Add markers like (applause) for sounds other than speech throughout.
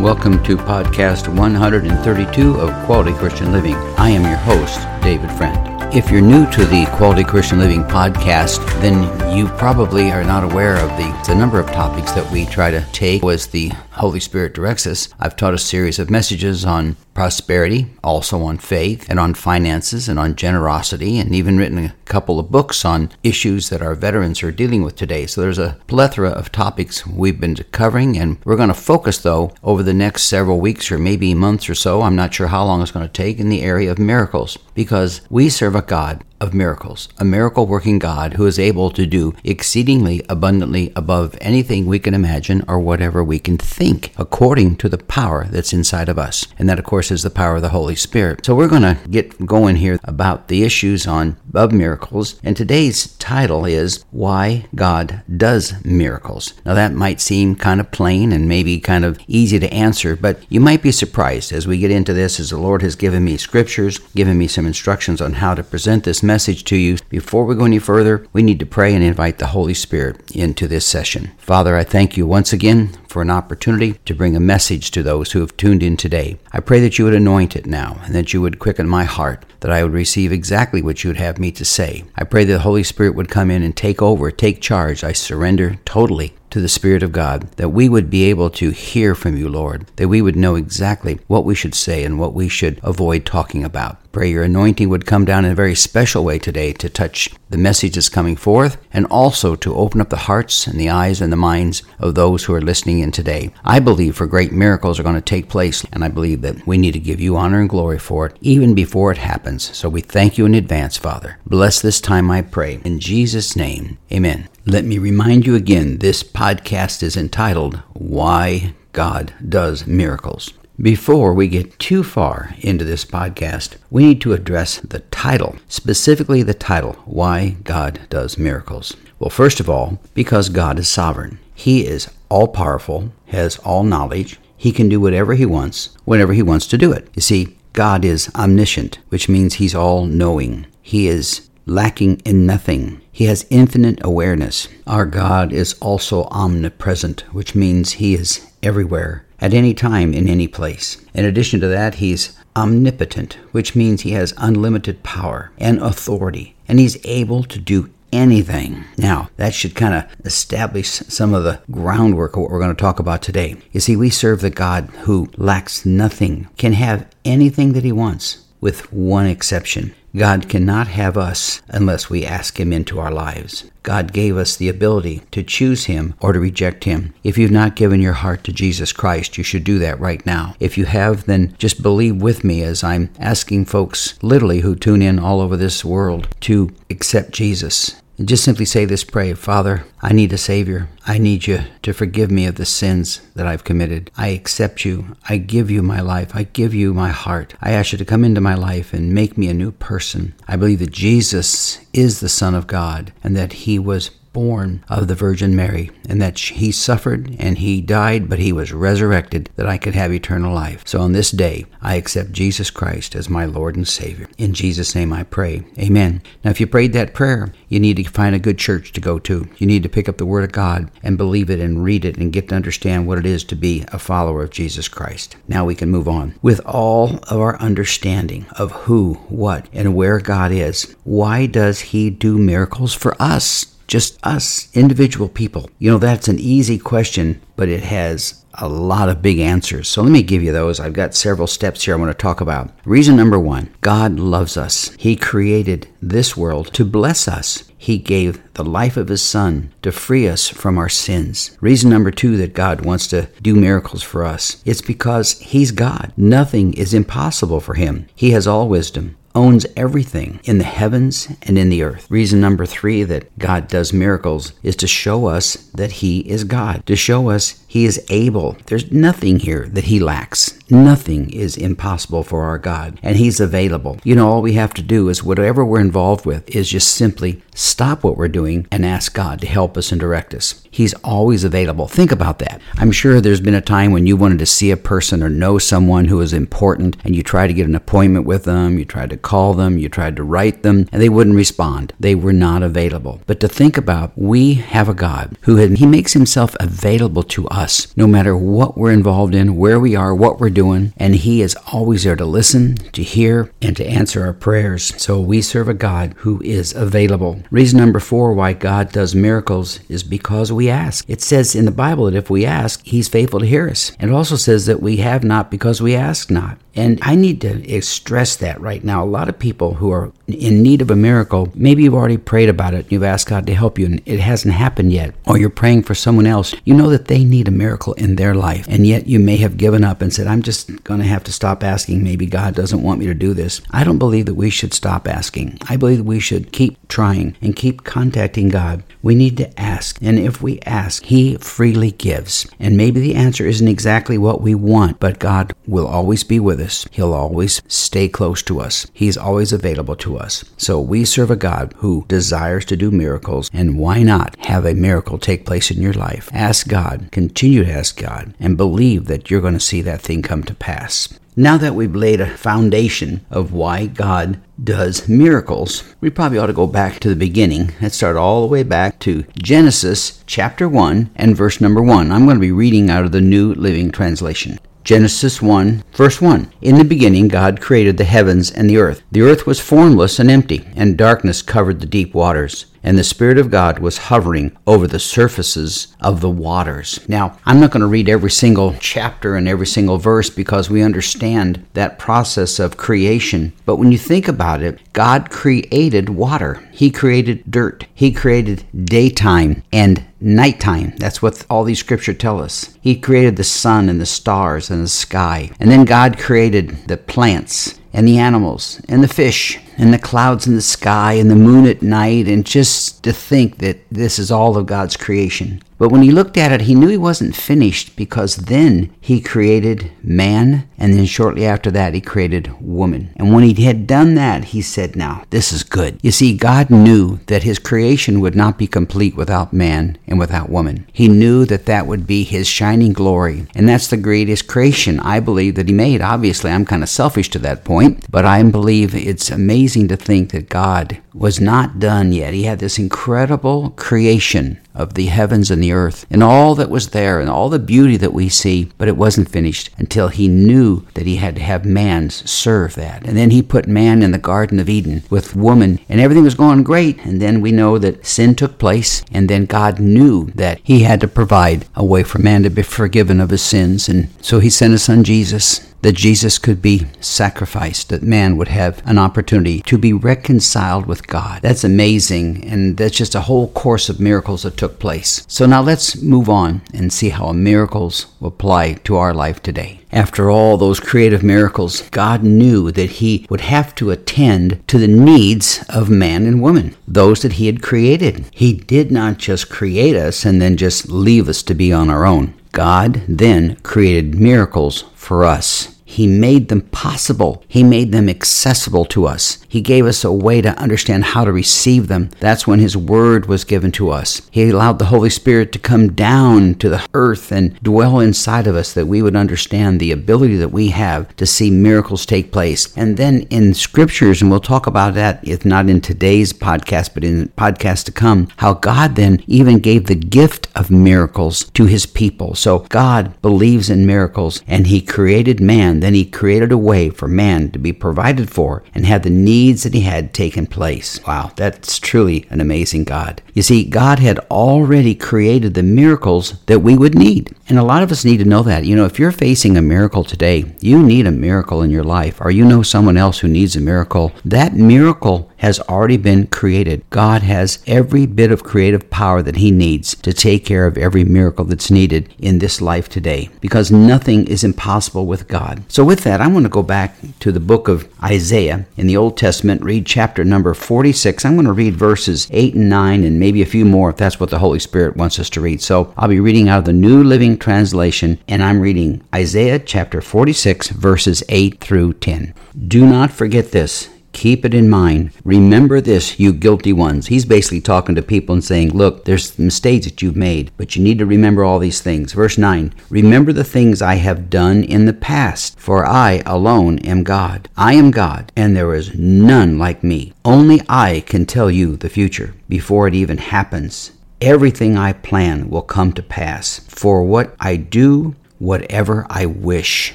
Welcome to podcast 132 of Quality Christian Living. I am your host, David Friend. If you're new to the Quality Christian Living podcast, then you probably are not aware of the, the number of topics that we try to take as the Holy Spirit directs us. I've taught a series of messages on prosperity, also on faith, and on finances, and on generosity, and even written a couple of books on issues that our veterans are dealing with today. So there's a plethora of topics we've been covering, and we're going to focus, though, over the next several weeks or maybe months or so. I'm not sure how long it's going to take in the area of miracles, because we serve a God of miracles, a miracle working God who is able to do exceedingly abundantly above anything we can imagine or whatever we can think, according to the power that's inside of us. And that, of course, is the power of the Holy Spirit. So we're going to get going here about the issues on of miracles. And today's title is Why God Does Miracles. Now that might seem kind of plain and maybe kind of easy to answer, but you might be surprised as we get into this as the Lord has given me scriptures, given me some instructions on how to present this message to you. Before we go any further, we need to pray and invite the Holy Spirit into this session. Father, I thank you once again for an opportunity to bring a message to those who have tuned in today. I pray that you would anoint it now and that you would quicken my heart, that I would receive exactly what you would have me to say. I pray that the Holy Spirit would come in and take over, take charge. I surrender totally to the Spirit of God, that we would be able to hear from you, Lord, that we would know exactly what we should say and what we should avoid talking about. Pray your anointing would come down in a very special way today to touch the message that's coming forth and also to open up the hearts and the eyes and the minds of those who are listening in today. I believe for great miracles are going to take place, and I believe that we need to give you honor and glory for it even before it happens. So we thank you in advance, Father. Bless this time, I pray. In Jesus' name, amen. Let me remind you again this podcast is entitled Why God Does Miracles. Before we get too far into this podcast, we need to address the title, specifically the title, Why God Does Miracles. Well, first of all, because God is sovereign. He is all powerful, has all knowledge. He can do whatever he wants, whenever he wants to do it. You see, God is omniscient, which means he's all knowing. He is lacking in nothing. He has infinite awareness. Our God is also omnipresent, which means he is everywhere at any time in any place. In addition to that, he's omnipotent, which means he has unlimited power and authority, and he's able to do anything. Now, that should kind of establish some of the groundwork of what we're going to talk about today. You see, we serve the God who lacks nothing, can have anything that he wants, with one exception. God cannot have us unless we ask Him into our lives. God gave us the ability to choose Him or to reject Him. If you've not given your heart to Jesus Christ, you should do that right now. If you have, then just believe with me as I'm asking folks, literally, who tune in all over this world, to accept Jesus and just simply say this prayer Father, I need a Savior. I need you to forgive me of the sins that I've committed. I accept you. I give you my life. I give you my heart. I ask you to come into my life and make me a new person. I believe that Jesus is the Son of God and that He was born of the Virgin Mary, and that he suffered and he died, but he was resurrected that I could have eternal life. So on this day, I accept Jesus Christ as my Lord and Savior. In Jesus' name I pray. Amen. Now, if you prayed that prayer, you need to find a good church to go to. You need to pick up the Word of God and believe it and read it and get to understand what it is to be a follower of Jesus Christ. Now we can move on. With all of our understanding of who, what, and where God is, why does He do miracles for us? Just us individual people? You know, that's an easy question, but it has a lot of big answers. So let me give you those. I've got several steps here I want to talk about. Reason number one God loves us. He created this world to bless us. He gave the life of His Son to free us from our sins. Reason number two that God wants to do miracles for us it's because He's God. Nothing is impossible for Him. He has all wisdom owns everything in the heavens and in the earth. Reason number three that God does miracles is to show us that He is God, to show us He is able. There's nothing here that He lacks. Nothing is impossible for our God, and He's available. You know, all we have to do is whatever we're involved with is just simply stop what we're doing and ask God to help us and direct us. He's always available. Think about that. I'm sure there's been a time when you wanted to see a person or know someone who is important and you tried to get an appointment with them, you tried to call them, you tried to write them, and they wouldn't respond. They were not available. But to think about, we have a God who he makes himself available to us us, no matter what we're involved in, where we are, what we're doing, and He is always there to listen, to hear, and to answer our prayers. So we serve a God who is available. Reason number four why God does miracles is because we ask. It says in the Bible that if we ask, He's faithful to hear us. It also says that we have not because we ask not. And I need to stress that right now. A lot of people who are in need of a miracle, maybe you've already prayed about it, you've asked God to help you, and it hasn't happened yet, or you're praying for someone else. You know that they need a miracle in their life, and yet you may have given up and said, I'm just going to have to stop asking. Maybe God doesn't want me to do this. I don't believe that we should stop asking. I believe that we should keep trying and keep contacting God. We need to ask, and if we ask, He freely gives. And maybe the answer isn't exactly what we want, but God will always be with us. He'll always stay close to us. He's always available to us. So we serve a God who desires to do miracles, and why not have a miracle take place in your life? Ask God, continue to ask God, and believe that you're going to see that thing come to pass. Now that we've laid a foundation of why God does miracles, we probably ought to go back to the beginning. Let's start all the way back to Genesis chapter 1 and verse number 1. I'm going to be reading out of the New Living Translation. Genesis 1, verse 1. In the beginning, God created the heavens and the earth. The earth was formless and empty, and darkness covered the deep waters and the Spirit of God was hovering over the surfaces of the waters. Now, I'm not going to read every single chapter and every single verse because we understand that process of creation. But when you think about it, God created water, He created dirt, He created daytime and nighttime. That's what all these scripture tell us. He created the sun and the stars and the sky. And then God created the plants and the animals and the fish and the clouds in the sky and the moon at night, and just to think that this is all of God's creation. But when he looked at it, he knew he wasn't finished because then he created man, and then shortly after that, he created woman. And when he had done that, he said, Now, this is good. You see, God knew that his creation would not be complete without man and without woman. He knew that that would be his shining glory, and that's the greatest creation I believe that he made. Obviously, I'm kind of selfish to that point, but I believe it's amazing to think that God was not done yet. He had this incredible creation of the heavens and the earth and all that was there and all the beauty that we see, but it wasn't finished until he knew that he had to have man serve that. And then he put man in the Garden of Eden with woman, and everything was going great. And then we know that sin took place, and then God knew that he had to provide a way for man to be forgiven of his sins. And so he sent his son Jesus that Jesus could be sacrificed, that man would have an opportunity to be reconciled with God. That's amazing, and that's just a whole course of miracles that took place. So now let's move on and see how miracles apply to our life today. After all those creative miracles, God knew that He would have to attend to the needs of man and woman, those that He had created. He did not just create us and then just leave us to be on our own. God then created miracles for us. He made them possible. He made them accessible to us. He gave us a way to understand how to receive them. That's when His Word was given to us. He allowed the Holy Spirit to come down to the earth and dwell inside of us that we would understand the ability that we have to see miracles take place. And then in scriptures, and we'll talk about that if not in today's podcast, but in podcasts to come, how God then even gave the gift of miracles to His people. So God believes in miracles and He created man. Then He created a way for man to be provided for and have the needs that he had taken place. Wow, that's truly an amazing God. You see, God had already created the miracles that we would need. And a lot of us need to know that. You know, if you're facing a miracle today, you need a miracle in your life, or you know someone else who needs a miracle, that miracle has already been created. God has every bit of creative power that He needs to take care of every miracle that's needed in this life today because nothing is impossible with God. So, with that, I'm going to go back to the book of Isaiah in the Old Testament, read chapter number 46. I'm going to read verses 8 and 9 and maybe a few more if that's what the Holy Spirit wants us to read. So, I'll be reading out of the New Living Translation and I'm reading Isaiah chapter 46, verses 8 through 10. Do not forget this Keep it in mind. Remember this, you guilty ones. He's basically talking to people and saying, Look, there's mistakes that you've made, but you need to remember all these things. Verse 9 Remember the things I have done in the past, for I alone am God. I am God, and there is none like me. Only I can tell you the future before it even happens. everything I plan will come to pass. For what I do, whatever I wish.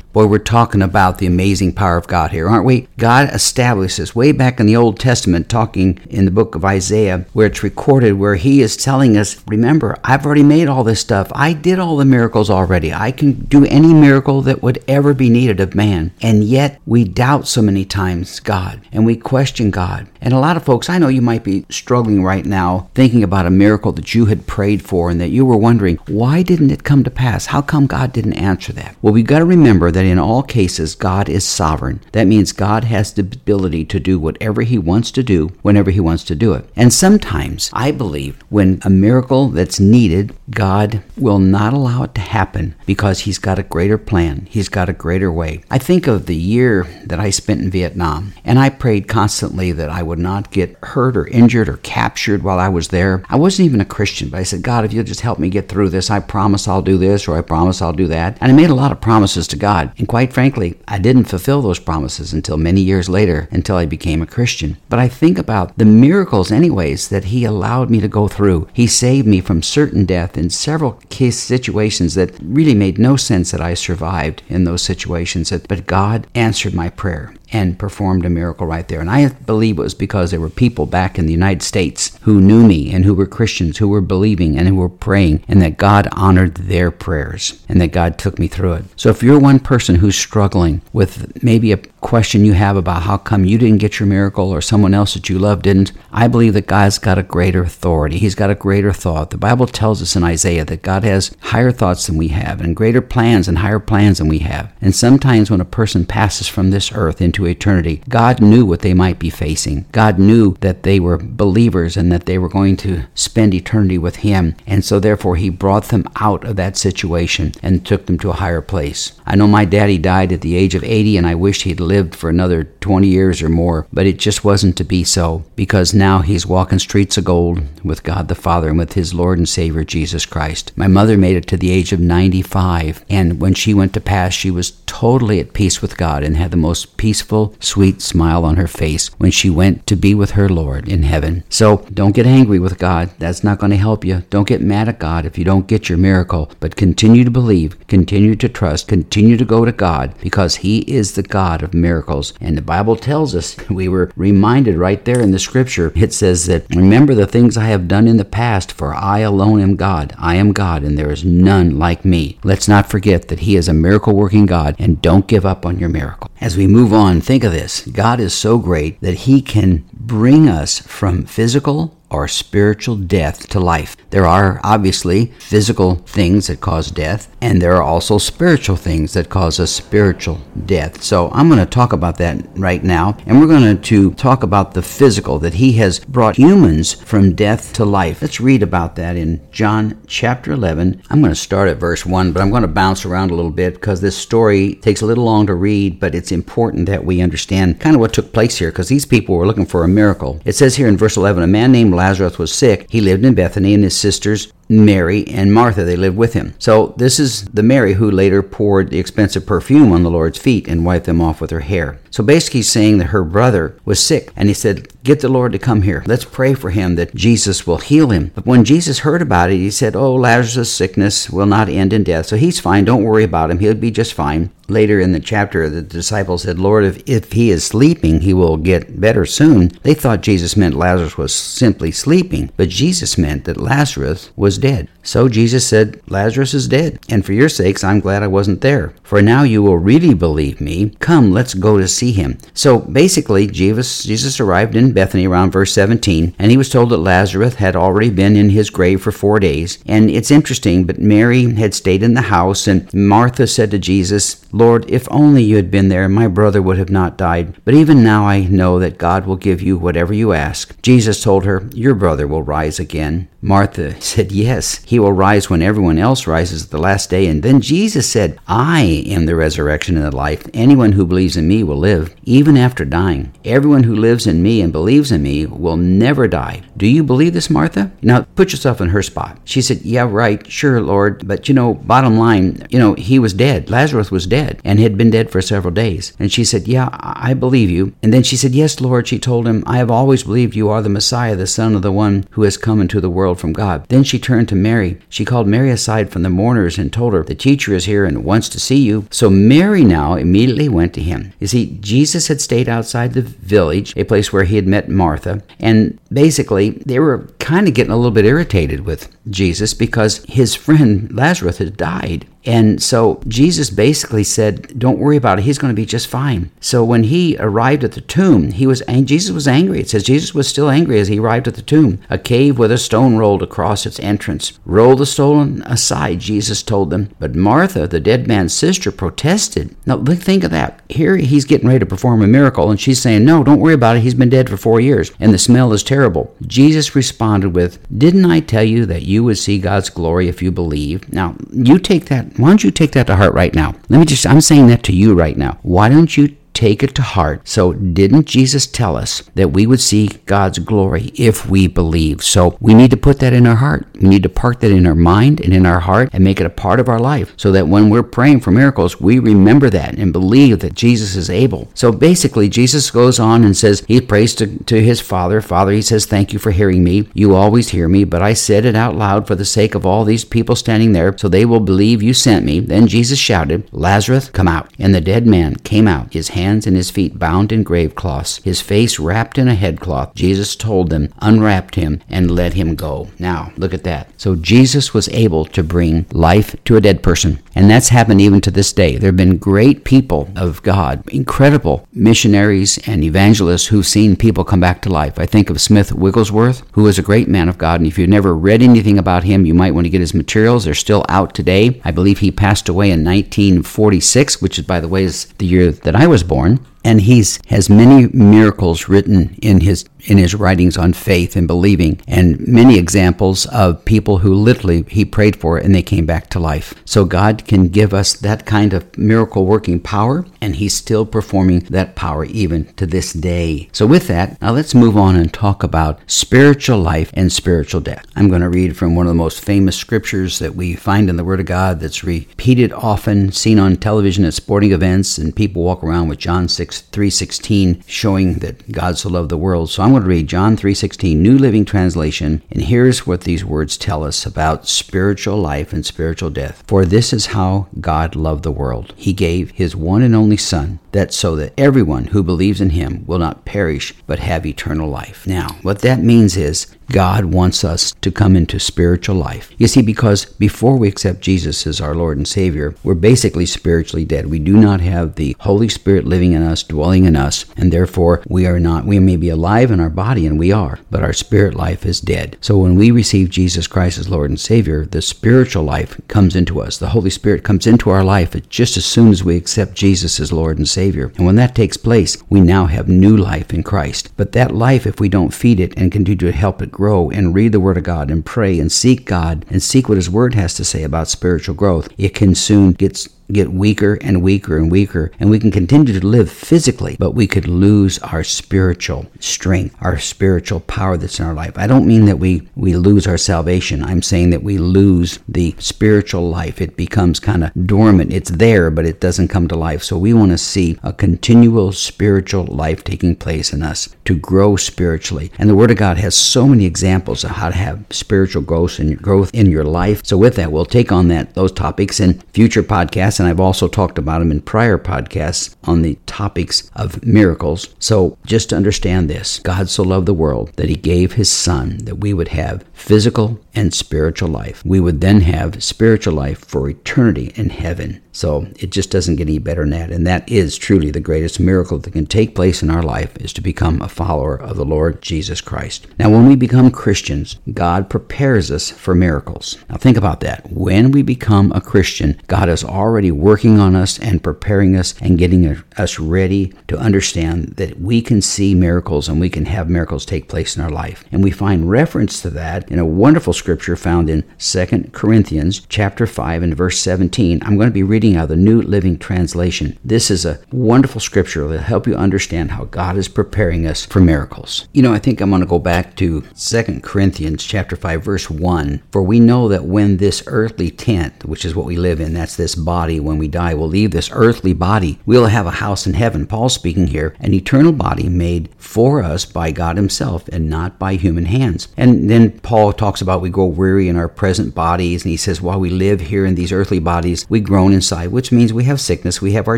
Boy, we're talking about the amazing power of God here, aren't we? God establishes way back in the Old Testament, talking in the book of Isaiah, where it's recorded, where He is telling us, Remember, I've already made all this stuff. I did all the miracles already. I can do any miracle that would ever be needed of man. And yet, we doubt so many times God and we question God. And a lot of folks, I know you might be struggling right now thinking about a miracle that you had prayed for and that you were wondering, why didn't it come to pass? How come God didn't answer that? Well, we've got to remember that in all cases, God is sovereign. That means God has the ability to do whatever He wants to do whenever He wants to do it. And sometimes, I believe, when a miracle that's needed, God will not allow it to happen because He's got a greater plan. He's got a greater way. I think of the year that I spent in Vietnam, and I prayed constantly that I would not get hurt or injured or captured while I was there. I wasn't even a Christian, but I said, God, if you'll just help me get through this, I promise I'll do this or I promise I'll do that. And I made a lot of promises to God. And quite frankly, I didn't fulfill those promises until many years later, until I became a Christian. But I think about the miracles, anyways, that He allowed me to go through. He saved me from certain death in several case situations that really made no sense that I survived in those situations. But God answered my prayer and performed a miracle right there. And I believe it was because there were people back in the United States who knew me and who were Christians, who were believing and who were praying, and that God honored their prayers and that God took me through it. So if you're one person who's struggling with maybe a question you have about how come you didn't get your miracle or someone else that you love didn't, I believe that God's got a greater authority. He's got a greater thought. The Bible tells us in Isaiah that God has higher thoughts than we have and greater plans and higher plans than we have. And sometimes when a person passes from this earth into eternity, God knew what they might be facing. God knew that they were believers and that they were going to spend eternity with Him. And so therefore He brought them out of that situation and took them to a higher place. I know my daddy died at the age of 80 and I wish he'd lived for another 20 years or more, but it just wasn't to be so because now he's walking streets of gold with God the Father and with his Lord and Savior Jesus Christ. My mother made it to the age of 95, and when she went to pass, she was totally at peace with God and had the most peaceful, sweet smile on her face when she went to be with her Lord in heaven. So don't get angry with God. That's not going to help you. Don't get mad at God if you don't get your miracle, but continue to believe, continue to trust, continue to go to God because He is the God of miracles miracles. And the Bible tells us, (laughs) we were reminded right there in the scripture, it says that, Remember the things I have done in the past, for I alone am God. I am God, and there is none like me. Let's not forget that He is a miracle working God, and don't give up on your miracle. As we move on, think of this. God is so great that He can bring us from physical or spiritual death to life. There are obviously physical things that cause death, and there are also spiritual things that cause a spiritual death. So I'm going to talk about that right now, and we're going to talk about the physical, that He has brought humans from death to life. Let's read about that in John chapter 11. I'm going to start at verse 1, but I'm going to bounce around a little bit because this story takes a little long to read, but it's important that we understand kind of what took place here because these people were looking for a miracle. It says here in verse 11 a man named Lazarus was sick. He lived in Bethany, and his sisters Mary and Martha, they lived with him. So this is the Mary who later poured the expensive perfume on the Lord's feet and wiped them off with her hair. So basically saying that her brother was sick and he said, get the Lord to come here. Let's pray for him that Jesus will heal him. But when Jesus heard about it, he said, oh, Lazarus' sickness will not end in death. So he's fine. Don't worry about him. He'll be just fine. Later in the chapter, the disciples said, Lord, if, if he is sleeping, he will get better soon. They thought Jesus meant Lazarus was simply sleeping, but Jesus meant that Lazarus was dead. So Jesus said, Lazarus is dead, and for your sakes I'm glad I wasn't there. For now you will really believe me. Come, let's go to see him. So basically, Jesus, Jesus arrived in Bethany around verse 17, and he was told that Lazarus had already been in his grave for four days. And it's interesting, but Mary had stayed in the house, and Martha said to Jesus, Lord, if only you had been there, my brother would have not died. But even now I know that God will give you whatever you ask. Jesus told her, Your brother will rise again. Martha said, Yes, he will rise when everyone else rises at the last day. And then Jesus said, I am the resurrection and the life. Anyone who believes in me will live, even after dying. Everyone who lives in me and believes in me will never die. Do you believe this, Martha? Now, put yourself in her spot. She said, Yeah, right, sure, Lord. But you know, bottom line, you know, he was dead. Lazarus was dead and had been dead for several days. And she said, Yeah, I believe you. And then she said, Yes, Lord. She told him, I have always believed you are the Messiah, the Son of the one who has come into the world from God. Then she turned to Mary. She called Mary aside from the mourners and told her, The teacher is here and wants to see you. So Mary now immediately went to him. You see, Jesus had stayed outside the village, a place where he had met Martha, and basically they were kind of getting a little bit irritated with Jesus because his friend Lazarus had died. And so Jesus basically said, "Don't worry about it. He's going to be just fine." So when he arrived at the tomb, he was Jesus was angry. It says Jesus was still angry as he arrived at the tomb. A cave with a stone rolled across its entrance. Roll the stone aside, Jesus told them. But Martha, the dead man's sister, protested. Now think of that. Here he's getting ready to perform a miracle, and she's saying, "No, don't worry about it. He's been dead for four years, and the smell is terrible." Jesus responded with, "Didn't I tell you that you would see God's glory if you believe?" Now you take that why don't you take that to heart right now? Let me just, I'm saying that to you right now. Why don't you take it to heart. So, didn't Jesus tell us that we would see God's glory if we believe? So, we need to put that in our heart. We need to park that in our mind and in our heart and make it a part of our life so that when we're praying for miracles, we remember that and believe that Jesus is able. So, basically, Jesus goes on and says, He prays to, to his Father. Father, he says, Thank you for hearing me. You always hear me, but I said it out loud for the sake of all these people standing there so they will believe you sent me. Then Jesus shouted, Lazarus, come out. And the dead man came out, his hand hands and his feet bound in grave cloths, his face wrapped in a headcloth. Jesus told them, unwrapped him, and let him go. Now, look at that. So Jesus was able to bring life to a dead person. And that's happened even to this day. There have been great people of God, incredible missionaries and evangelists who've seen people come back to life. I think of Smith Wigglesworth, who was a great man of God. And if you've never read anything about him, you might want to get his materials. They're still out today. I believe he passed away in 1946, which is, by the way, is the year that I was born and he's has many miracles written in his in his writings on faith and believing and many examples of people who literally he prayed for and they came back to life. So god can give us that kind of miracle working power and he's still performing that power even to this day. So with that now let's move on and talk about spiritual life and spiritual death. I'm going to read from one of the most famous scriptures that we find in the word of god that's repeated often seen on television at sporting events and people walk around with john 6 3:16 showing that God so loved the world. So I'm going to read John 3:16 New Living Translation and here's what these words tell us about spiritual life and spiritual death. For this is how God loved the world. He gave his one and only son that so that everyone who believes in him will not perish but have eternal life. Now, what that means is God wants us to come into spiritual life. You see, because before we accept Jesus as our Lord and Savior, we're basically spiritually dead. We do not have the Holy Spirit living in us, dwelling in us, and therefore we are not, we may be alive in our body, and we are, but our spirit life is dead. So when we receive Jesus Christ as Lord and Savior, the spiritual life comes into us. The Holy Spirit comes into our life just as soon as we accept Jesus as Lord and Savior. And when that takes place, we now have new life in Christ. But that life, if we don't feed it and continue to help it grow and read the Word of God and pray and seek God and seek what His Word has to say about spiritual growth, it can soon get get weaker and weaker and weaker, and we can continue to live physically, but we could lose our spiritual strength, our spiritual power that's in our life. I don't mean that we, we lose our salvation. I'm saying that we lose the spiritual life. It becomes kind of dormant. It's there, but it doesn't come to life. So we want to see a continual spiritual life taking place in us to grow spiritually. And the Word of God has so many examples of how to have spiritual growth and growth in your life. So with that, we'll take on that those topics in future podcasts podcasts, and I've also talked about them in prior podcasts on the topics of miracles. So just to understand this, God so loved the world that he gave his son that we would have physical and spiritual life. We would then have spiritual life for eternity in heaven. So it just doesn't get any better than that. And that is truly the greatest miracle that can take place in our life is to become a follower of the Lord Jesus Christ. Now, when we become Christians, God prepares us for miracles. Now, think about that. When we become a Christian, God is already working on us and preparing us and getting us ready to understand that we can see miracles and we can have miracles take place in our life. And we find reference to that in a wonderful scripture found in 2 Corinthians chapter 5 and verse 17. I'm going to be reading reading out of the New Living Translation. This is a wonderful scripture that will help you understand how God is preparing us for miracles. You know, I think I'm going to go back to 2 Corinthians chapter 5 verse 1. For we know that when this earthly tent, which is what we live in, that's this body when we die, we'll leave this earthly body, we'll have a house in heaven. Paul's speaking here, an eternal body made for us by God himself and not by human hands. And then Paul talks about we grow weary in our present bodies and he says while we live here in these earthly bodies, we groan inside, which means we have sickness, we have our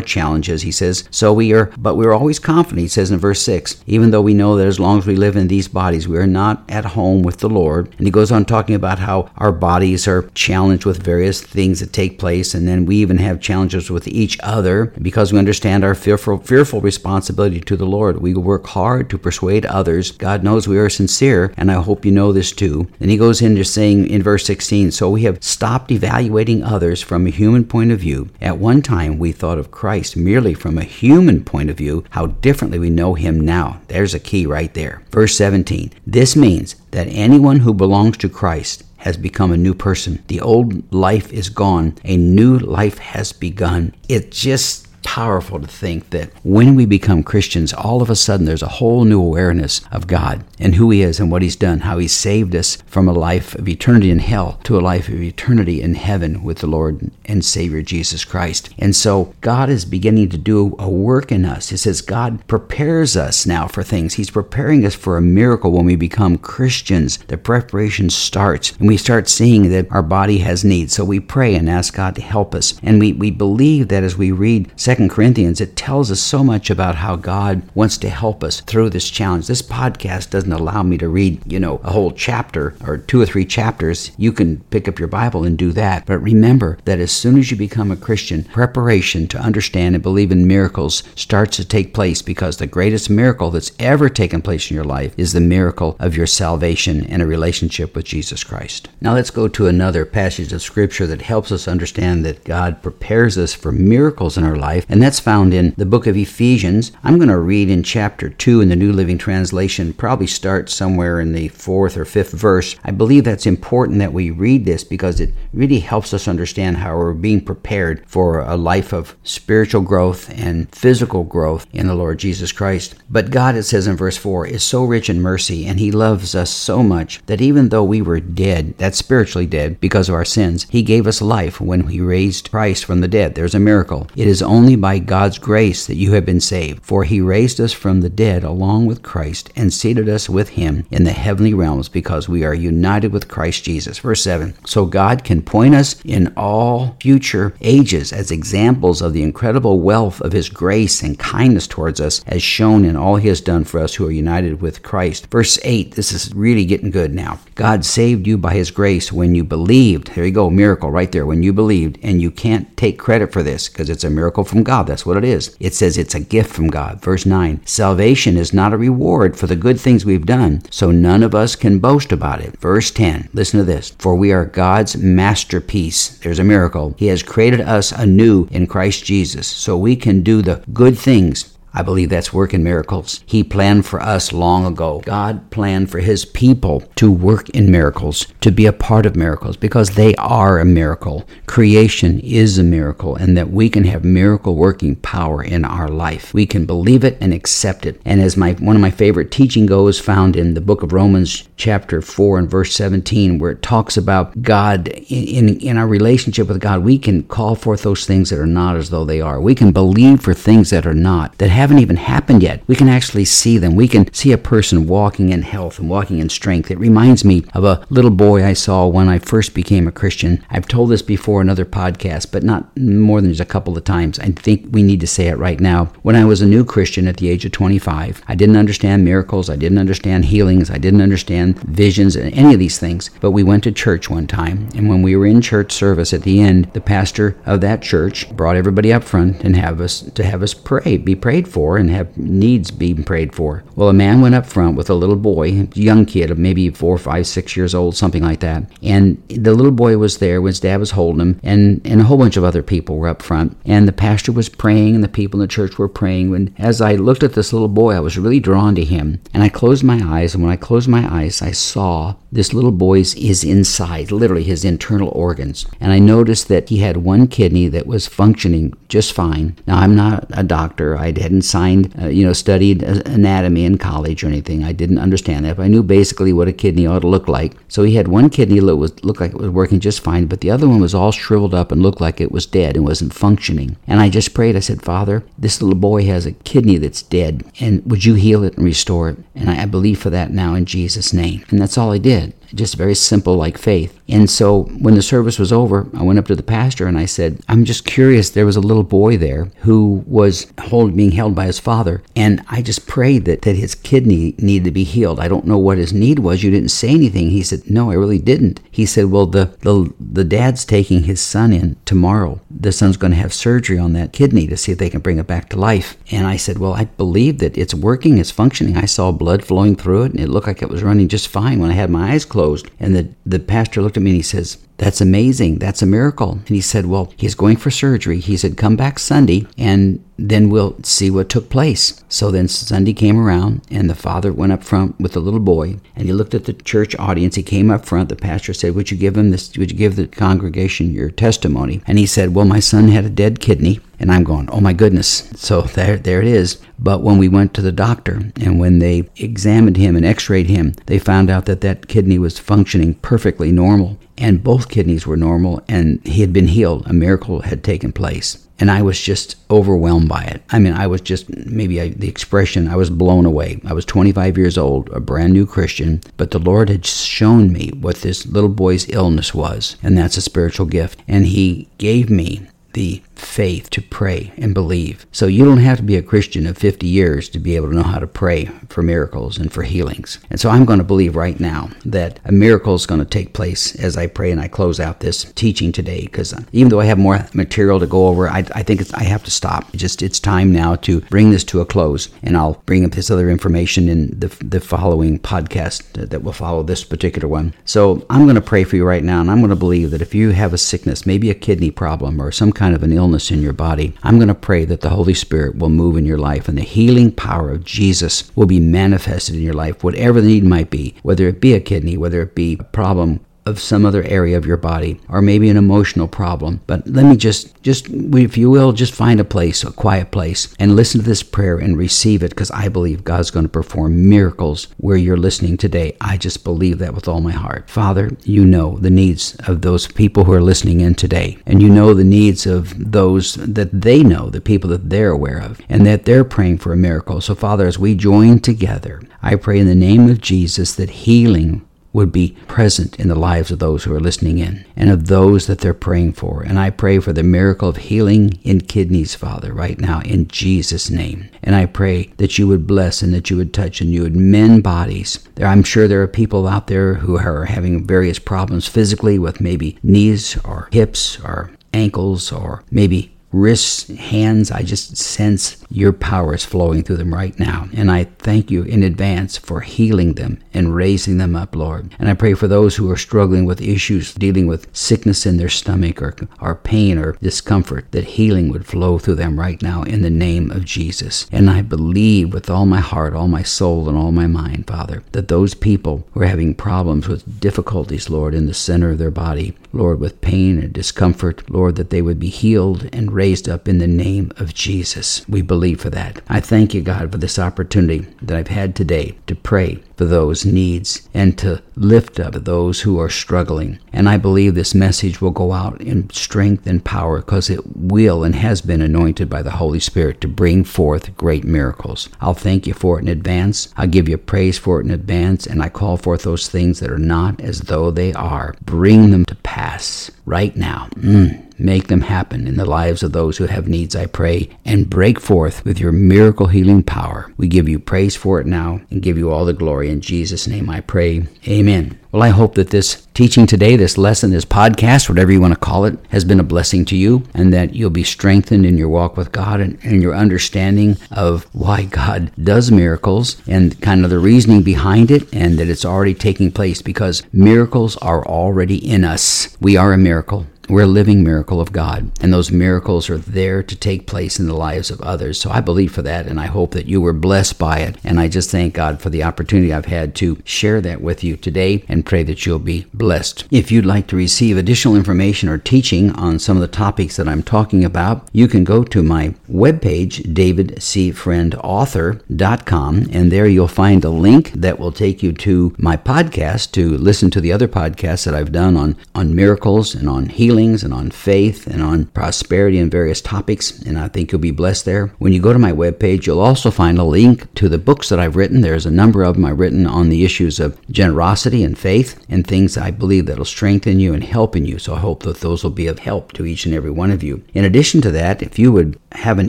challenges. He says, so we are but we're always confident, he says in verse 6, even though we know that as long as we live in these bodies, we are not at home with the Lord. And he goes on talking about how our bodies are challenged with various things that take place, and then we even have challenges with each other because we understand our fearful, fearful responsibility to the Lord. We work hard to persuade others. God knows we are sincere, and I hope you know this too. And he goes into saying in verse 16, So we have stopped evaluating others from a human point of view. At one time, we thought of Christ merely from a human point of view. How differently we know him now. There's a key right there. Verse 17, This means that anyone who belongs to Christ has become a new person. The old life is gone, a new life has begun. It just powerful to think that when we become Christians, all of a sudden there's a whole new awareness of God and who He is and what He's done, how He saved us from a life of eternity in hell to a life of eternity in heaven with the Lord and Savior Jesus Christ. And so God is beginning to do a work in us. It says God prepares us now for things. He's preparing us for a miracle when we become Christians. The preparation starts and we start seeing that our body has needs. So we pray and ask God to help us. And we, we believe that as we read 2 Second Corinthians, it tells us so much about how God wants to help us through this challenge. This podcast doesn't allow me to read, you know, a whole chapter or two or three chapters. You can pick up your Bible and do that. But remember that as soon as you become a Christian, preparation to understand and believe in miracles starts to take place because the greatest miracle that's ever taken place in your life is the miracle of your salvation and a relationship with Jesus Christ. Now let's go to another passage of Scripture that helps us understand that God prepares us for miracles in our life and that's found in the book of Ephesians. I'm going to read in chapter 2 in the New Living Translation, probably start somewhere in the fourth or fifth verse. I believe that's important that we read this because it really helps us understand how we're being prepared for a life of spiritual growth and physical growth in the Lord Jesus Christ. But God, it says in verse 4, is so rich in mercy and He loves us so much that even though we were dead, that's spiritually dead because of our sins, He gave us life when He raised Christ from the dead. There's a miracle. It is only by God's grace that you have been saved. For he raised us from the dead along with Christ and seated us with him in the heavenly realms because we are united with Christ Jesus. Verse 7 So God can point us in all future ages as examples of the incredible wealth of his grace and kindness towards us as shown in all he has done for us who are united with Christ. Verse 8 This is really getting good now. God saved you by his grace when you believed. There you go, miracle right there. When you believed, and you can't take credit for this because it's a miracle from God. That's what it is. It says it's a gift from God. Verse 9 Salvation is not a reward for the good things we've done, so none of us can boast about it. Verse 10 Listen to this For we are God's masterpiece. There's a miracle. He has created us anew in Christ Jesus, so we can do the good things I believe that's working miracles. He planned for us long ago. God planned for His people to work in miracles, to be a part of miracles, because they are a miracle. Creation is a miracle, and that we can have miracle working power in our life. We can believe it and accept it. And as my one of my favorite teaching goes, found in the book of Romans, chapter 4 and verse 17, where it talks about God in, in, in our relationship with God, we can call forth those things that are not as though they are. We can believe for things that are not, that have haven't even happened yet. We can actually see them. We can see a person walking in health and walking in strength. It reminds me of a little boy I saw when I first became a Christian. I've told this before in other podcasts, but not more than just a couple of times. I think we need to say it right now. When I was a new Christian at the age of 25, I didn't understand miracles. I didn't understand healings. I didn't understand visions, and any of these things. But we went to church one time, and when we were in church service at the end, the pastor of that church brought everybody up front and have us to have us pray, be prayed for for and have needs being prayed for. Well, a man went up front with a little boy, a young kid of maybe four, five, six years old, something like that. And the little boy was there when his dad was holding him, and, and a whole bunch of other people were up front. And the pastor was praying, and the people in the church were praying. And as I looked at this little boy, I was really drawn to him. And I closed my eyes, and when I closed my eyes, I saw this little boy's is inside, literally his internal organs. And I noticed that he had one kidney that was functioning just fine. Now, I'm not a doctor. I hadn't signed, uh, you know, studied anatomy in college or anything. I didn't understand that, but I knew basically what a kidney ought to look like. So he had one kidney that was looked like it was working just fine, but the other one was all shriveled up and looked like it was dead and wasn't functioning. And I just prayed. I said, Father, this little boy has a kidney that's dead, and would you heal it and restore it? And I, I believe for that now in Jesus' name. And that's all I did just very simple like faith. And so when the service was over, I went up to the pastor and I said, I'm just curious. There was a little boy there who was hold, being held by his father. And I just prayed that, that his kidney needed to be healed. I don't know what his need was. You didn't say anything. He said, No, I really didn't. He said, Well, the, the, the dad's taking his son in tomorrow. The son's going to have surgery on that kidney to see if they can bring it back to life. And I said, Well, I believe that it's working, it's functioning. I saw blood flowing through it and it looked like it was running just fine when I had my eyes closed closed. And the, the pastor looked at me and he says, That's amazing. That's a miracle. And he said, Well, he's going for surgery. He said, Come back Sunday and then we'll see what took place. So then Sunday came around, and the father went up front with the little boy, and he looked at the church audience. He came up front. The pastor said, "Would you give him this? Would you give the congregation your testimony?" And he said, "Well, my son had a dead kidney." And I'm going, "Oh my goodness!" So (laughs) there, there it is. But when we went to the doctor, and when they examined him and X-rayed him, they found out that that kidney was functioning perfectly normal, and both kidneys were normal, and he had been healed. A miracle had taken place and I was just overwhelmed by it. I mean, I was just maybe I, the expression, I was blown away. I was 25 years old, a brand new Christian, but the Lord had shown me what this little boy's illness was, and that's a spiritual gift. And He gave me the faith to pray and believe. So you don't have to be a Christian of 50 years to be able to know how to pray for miracles and for healings. And so I'm going to believe right now that a miracle is going to take place as I pray and I close out this teaching today because uh, even though I have more material to go over, I, I think I have to stop. Just it's time now to bring this to a close and I'll bring up this other information in the, the following podcast that will follow this particular one. So I'm going to pray for you right now and I'm going to believe that if you have a sickness, maybe a kidney problem or some kind of an illness in your body, I'm going to pray that the Holy Spirit will move in your life and the healing power of Jesus will be manifested in your life, whatever the need might be, whether it be a kidney, whether it be a problem of some other area of your body or maybe an emotional problem. But let me just, just, if you will, just find a place, a quiet place, and listen to this prayer and receive it because I believe God's going to perform miracles where you're listening today. I just believe that with all my heart. Father, you know the needs of those people who are listening in today, and you know the needs of those that they know, the people that they're aware of, and that they're praying for a miracle. So, Father, as we join together, I pray in the name of Jesus that healing would be present in the lives of those who are listening in and of those that they're praying for. And I pray for the miracle of healing in kidneys, Father, right now in Jesus' name. And I pray that you would bless and that you would touch and you would mend bodies. I'm sure there are people out there who are having various problems physically with maybe knees or hips or ankles or maybe wrists, hands. I just sense your power is flowing through them right now. And I thank you in advance for healing them and raising them up, Lord. And I pray for those who are struggling with issues, dealing with sickness in their stomach or, or pain or discomfort, that healing would flow through them right now in the name of Jesus. And I believe with all my heart, all my soul, and all my mind, Father, that those people who are having problems with difficulties, Lord, in the center of their body, Lord, with pain and discomfort, Lord, that they would be healed and raised up in the name of Jesus. We believe for that. I thank you, God, for this opportunity that I've had today to pray for those needs and to lift up those who are struggling. And I believe this message will go out in strength and power because it will and has been anointed by the Holy Spirit to bring forth great miracles. I'll thank you for it in advance. I'll give you praise for it in advance. And I call forth those things that are not as though they are. Bring them to pass right now. Mm. Make them happen in the lives of those who have needs, I pray, and break forth with your miracle healing power. We give you praise for it now and give you all the glory. In Jesus' name I pray. Amen. Well, I hope that this teaching today, this lesson, this podcast, whatever you want to call it, has been a blessing to you and that you'll be strengthened in your walk with God and, and your understanding of why God does miracles and kind of the reasoning behind it and that it's already taking place because miracles are already in us. We are a miracle we're a living miracle of God, and those miracles are there to take place in the lives of others. So I believe for that, and I hope that you were blessed by it. And I just thank God for the opportunity I've had to share that with you today and pray that you'll be blessed. If you'd like to receive additional information or teaching on some of the topics that I'm talking about, you can go to my webpage, davidcfriendauthor.com, and there you'll find a link that will take you to my podcast to listen to the other podcasts that I've done on, on miracles and on healings and on faith and on prosperity and various topics. And I think you'll be blessed there. When you go to my webpage, you'll also find a link to the books that I've written. There's a number of them I've written on the issues of generosity and faith and things I believe that'll strengthen you and help in you. So I hope that those will be of help to each and every one of you. In addition to that, if you would have an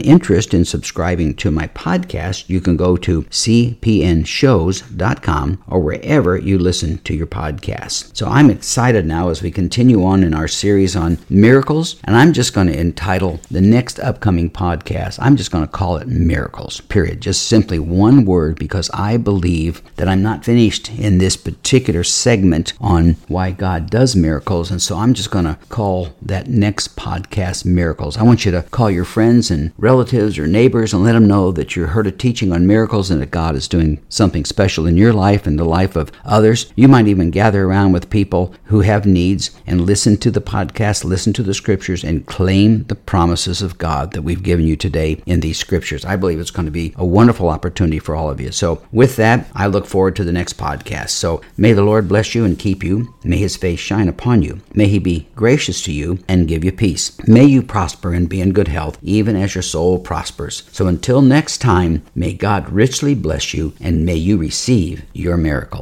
interest in subscribing to my podcast, you can go to cpnshows.com or wherever you listen to your podcasts. So I'm excited now as we continue on in our series on miracles, and I'm just going to entitle the next upcoming podcast, I'm just going to call it Miracles, period. Just simply one word because I believe that I'm not finished in this particular segment on why God does miracles, and so I'm just going to call that next podcast Miracles. I want you to call your and relatives or neighbors and let them know that you heard a teaching on miracles and that God is doing something special in your life and the life of others. You might even gather around with people who have needs and listen to the podcast, listen to the scriptures, and claim the promises of God that we've given you today in these scriptures. I believe it's going to be a wonderful opportunity for all of you. So, with that, I look forward to the next podcast. So, may the Lord bless you and keep you. May his face shine upon you. May he be gracious to you and give you peace. May you prosper and be in good health, even as your soul prospers. So, until next time, may God richly bless you and may you receive your miracle.